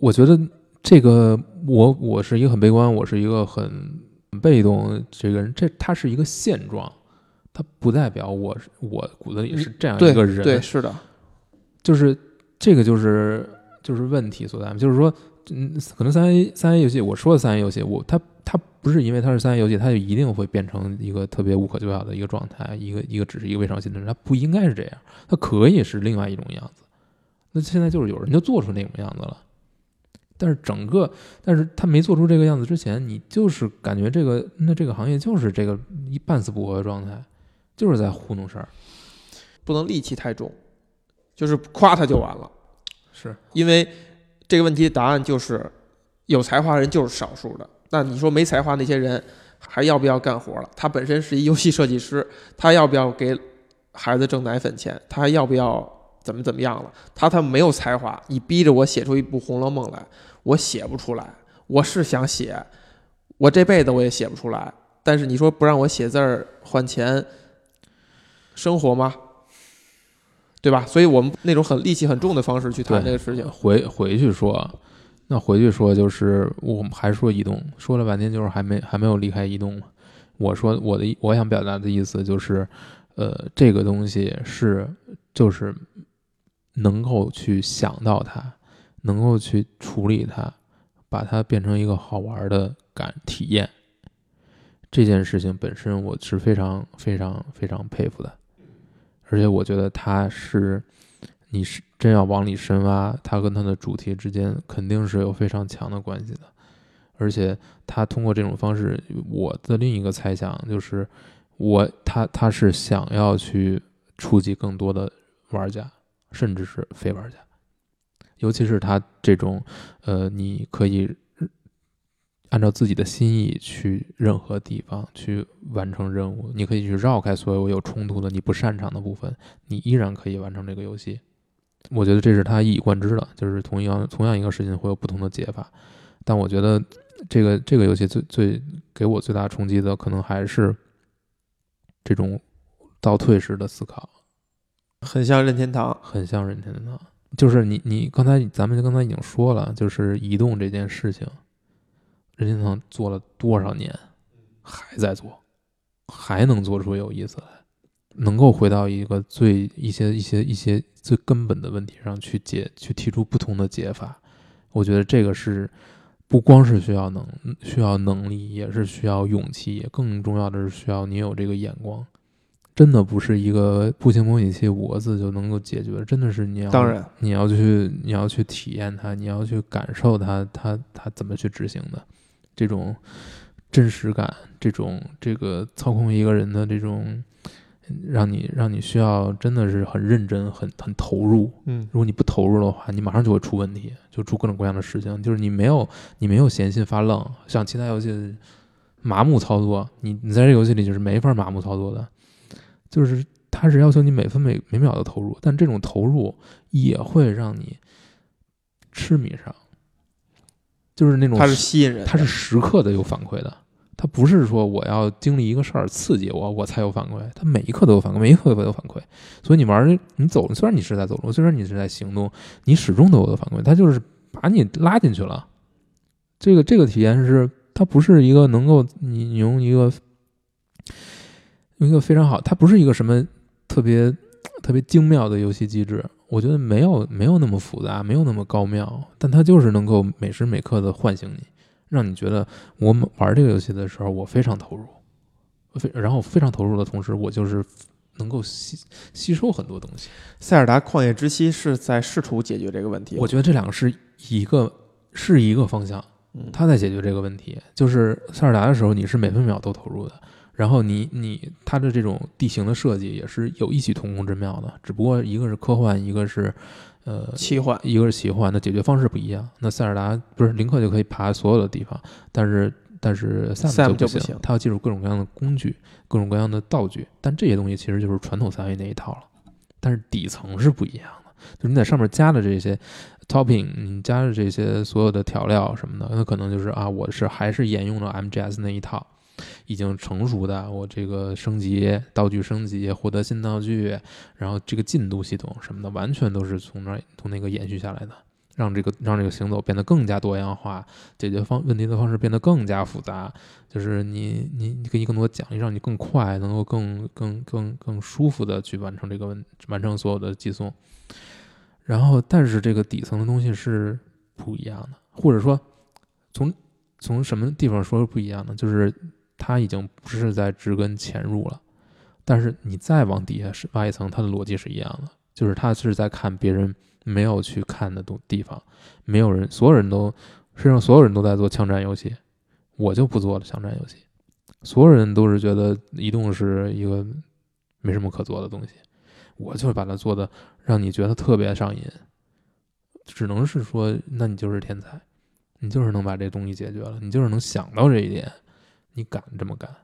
我觉得这个我我是一个很悲观，我是一个很很被动这个人，这他是一个现状，他不代表我是我骨子里是这样一个人。对，是的，就是这个就是就是问题所在，就是说，嗯，可能三 A 三 A 游戏，我说的三 A 游戏，我它它不是因为它是三 A 游戏，它就一定会变成一个特别无可救药的一个状态，一个一个只是一个微创新的人，它不应该是这样，它可以是另外一种样子。那现在就是有人就做出那种样子了，但是整个，但是他没做出这个样子之前，你就是感觉这个那这个行业就是这个一半死不活的状态，就是在糊弄事儿。不能戾气太重，就是夸他就完了。是因为这个问题答案就是有才华人就是少数的。那你说没才华那些人还要不要干活了？他本身是一游戏设计师，他要不要给孩子挣奶粉钱？他还要不要怎么怎么样了？他他没有才华，你逼着我写出一部《红楼梦》来，我写不出来。我是想写，我这辈子我也写不出来。但是你说不让我写字儿换钱，生活吗？对吧？所以我们那种很戾气很重的方式去谈这个事情，回回去说，那回去说就是我们还说移动，说了半天就是还没还没有离开移动嘛。我说我的我想表达的意思就是，呃，这个东西是就是能够去想到它，能够去处理它，把它变成一个好玩的感体验。这件事情本身我是非常非常非常佩服的，而且我觉得它是你是真要往里深挖，它跟它的主题之间肯定是有非常强的关系的。而且他通过这种方式，我的另一个猜想就是，我他他是想要去触及更多的玩家，甚至是非玩家，尤其是他这种，呃，你可以按照自己的心意去任何地方去完成任务，你可以去绕开所有有冲突的你不擅长的部分，你依然可以完成这个游戏。我觉得这是他一以贯之的，就是同样同样一个事情会有不同的解法，但我觉得这个这个游戏最最给我最大冲击的，可能还是这种倒退式的思考，很像任天堂。很像任天堂。就是你你刚才咱们刚才已经说了，就是移动这件事情，任天堂做了多少年，还在做，还能做出有意思来，能够回到一个最一些一些一些最根本的问题上去解，去提出不同的解法。我觉得这个是不光是需要能需要能力，也是需要勇气，也更重要的是需要你有这个眼光。真的不是一个步行模拟器五个字就能够解决，真的是你要当然，你要去你要去体验它，你要去感受它，它它怎么去执行的，这种真实感，这种这个操控一个人的这种，让你让你需要真的是很认真、很很投入。嗯，如果你不投入的话，你马上就会出问题，就出各种各样的事情。就是你没有你没有闲心发愣，像其他游戏麻木操作，你你在这游戏里就是没法麻木操作的，就是它是要求你每分每每秒的投入，但这种投入也会让你痴迷上，就是那种它是吸引人的，它是时刻的有反馈的，它不是说我要经历一个事儿刺激我，我才有反馈，它每一刻都有反馈，每一刻都有反馈。所以你玩儿你走，虽然你是在走路，虽然你是在行动，你始终都有反馈，它就是把你拉进去了。这个这个体验是它不是一个能够你你用一个用一个非常好，它不是一个什么特别特别精妙的游戏机制，我觉得没有没有那么复杂，没有那么高妙，但它就是能够每时每刻的唤醒你，让你觉得我玩这个游戏的时候我非常投入，非然后非常投入的同时，我就是能够吸吸收很多东西。塞尔达旷野之息是在试图解决这个问题。我觉得这两个是一个是一个方向，嗯，他在解决这个问题。就是塞尔达的时候，你是每分秒都投入的，然后你你它的这种地形的设计也是有异曲同工之妙的，只不过一个是科幻，一个是呃奇幻，一个是奇幻，那解决方式不一样。那塞尔达不是林克就可以爬所有的地方，但是但是 Sam Sam 就不不行他要借助各种各样的工具、各种各样的道具，但这些东西其实就是传统三维那一套了，但是底层是不一样的，就是你在上面加的这些 topping，你加的这些所有的调料什么的，那可能就是啊，我是还是沿用了 MGS 那一套。已经成熟的，我这个升级道具升级，获得新道具，然后这个进度系统什么的，完全都是从那从那个延续下来的，让这个让这个行走变得更加多样化，解决方问题的方式变得更加复杂。就是你你你给你更多奖励，让你更快，能够更更更更舒服的去完成这个问完成所有的寄送。然后，但是这个底层的东西是不一样的，或者说从从什么地方说是不一样的，就是。它已经不是在植根潜入了，但是你再往底下是挖一层，它的逻辑是一样的，就是它是在看别人没有去看的东地方，没有人，所有人都世上所有人都在做枪战游戏，我就不做了枪战游戏，所有人都是觉得移动是一个没什么可做的东西，我就会把它做的让你觉得特别上瘾，只能是说，那你就是天才，你就是能把这东西解决了，你就是能想到这一点。你敢这么干？